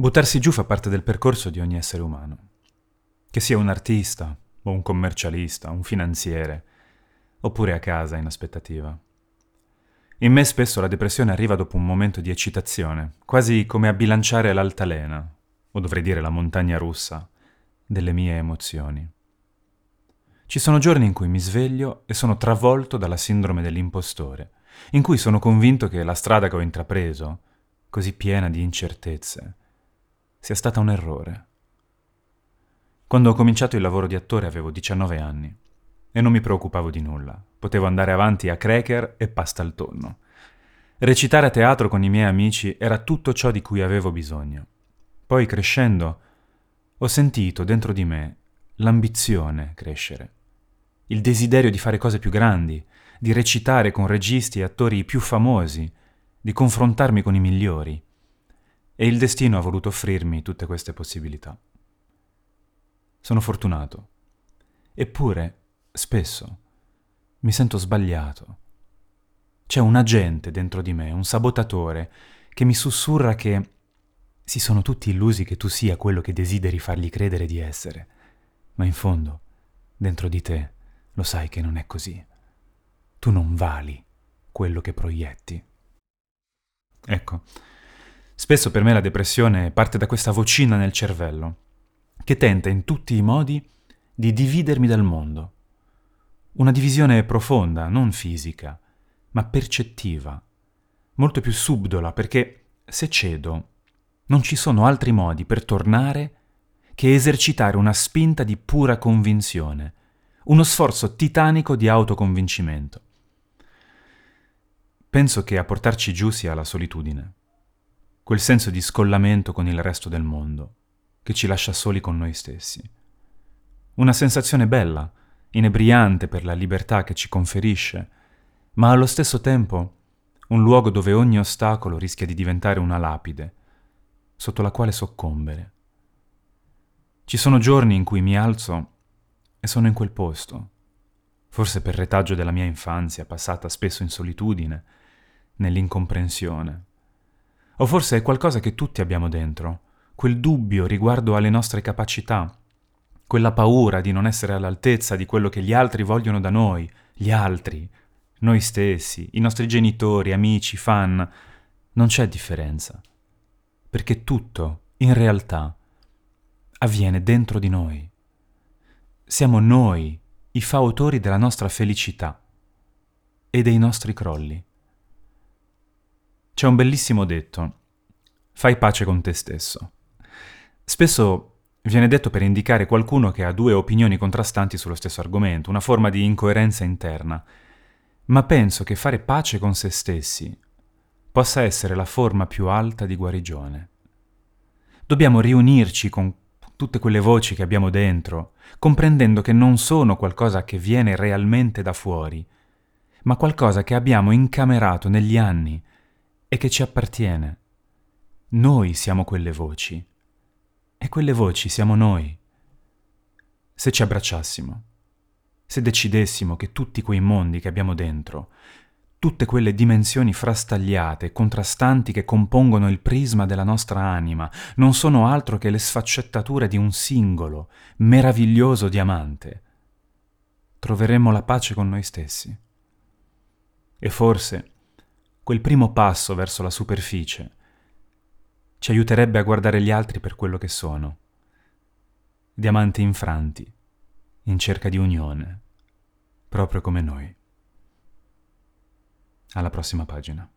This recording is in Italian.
Buttarsi giù fa parte del percorso di ogni essere umano. Che sia un artista, o un commercialista, un finanziere, oppure a casa in aspettativa. In me spesso la depressione arriva dopo un momento di eccitazione, quasi come a bilanciare l'altalena, o dovrei dire la montagna russa, delle mie emozioni. Ci sono giorni in cui mi sveglio e sono travolto dalla sindrome dell'impostore, in cui sono convinto che la strada che ho intrapreso, così piena di incertezze, sia stata un errore. Quando ho cominciato il lavoro di attore avevo 19 anni e non mi preoccupavo di nulla. Potevo andare avanti a cracker e pasta al tonno. Recitare a teatro con i miei amici era tutto ciò di cui avevo bisogno. Poi crescendo ho sentito dentro di me l'ambizione crescere, il desiderio di fare cose più grandi, di recitare con registi e attori più famosi, di confrontarmi con i migliori e il destino ha voluto offrirmi tutte queste possibilità. Sono fortunato. Eppure, spesso, mi sento sbagliato. C'è un agente dentro di me, un sabotatore, che mi sussurra che si sono tutti illusi che tu sia quello che desideri fargli credere di essere. Ma in fondo, dentro di te, lo sai che non è così. Tu non vali quello che proietti. Ecco, Spesso per me la depressione parte da questa vocina nel cervello, che tenta in tutti i modi di dividermi dal mondo. Una divisione profonda, non fisica, ma percettiva, molto più subdola, perché se cedo, non ci sono altri modi per tornare che esercitare una spinta di pura convinzione, uno sforzo titanico di autoconvincimento. Penso che a portarci giù sia la solitudine quel senso di scollamento con il resto del mondo, che ci lascia soli con noi stessi. Una sensazione bella, inebriante per la libertà che ci conferisce, ma allo stesso tempo un luogo dove ogni ostacolo rischia di diventare una lapide, sotto la quale soccombere. Ci sono giorni in cui mi alzo e sono in quel posto, forse per retaggio della mia infanzia passata spesso in solitudine, nell'incomprensione. O forse è qualcosa che tutti abbiamo dentro, quel dubbio riguardo alle nostre capacità, quella paura di non essere all'altezza di quello che gli altri vogliono da noi, gli altri, noi stessi, i nostri genitori, amici, fan. Non c'è differenza, perché tutto, in realtà, avviene dentro di noi. Siamo noi i fautori della nostra felicità e dei nostri crolli. C'è un bellissimo detto. Fai pace con te stesso. Spesso viene detto per indicare qualcuno che ha due opinioni contrastanti sullo stesso argomento, una forma di incoerenza interna. Ma penso che fare pace con se stessi possa essere la forma più alta di guarigione. Dobbiamo riunirci con tutte quelle voci che abbiamo dentro, comprendendo che non sono qualcosa che viene realmente da fuori, ma qualcosa che abbiamo incamerato negli anni e che ci appartiene. Noi siamo quelle voci e quelle voci siamo noi. Se ci abbracciassimo, se decidessimo che tutti quei mondi che abbiamo dentro, tutte quelle dimensioni frastagliate e contrastanti che compongono il prisma della nostra anima, non sono altro che le sfaccettature di un singolo, meraviglioso diamante, troveremmo la pace con noi stessi. E forse quel primo passo verso la superficie ci aiuterebbe a guardare gli altri per quello che sono. Diamanti infranti, in cerca di unione, proprio come noi. Alla prossima pagina.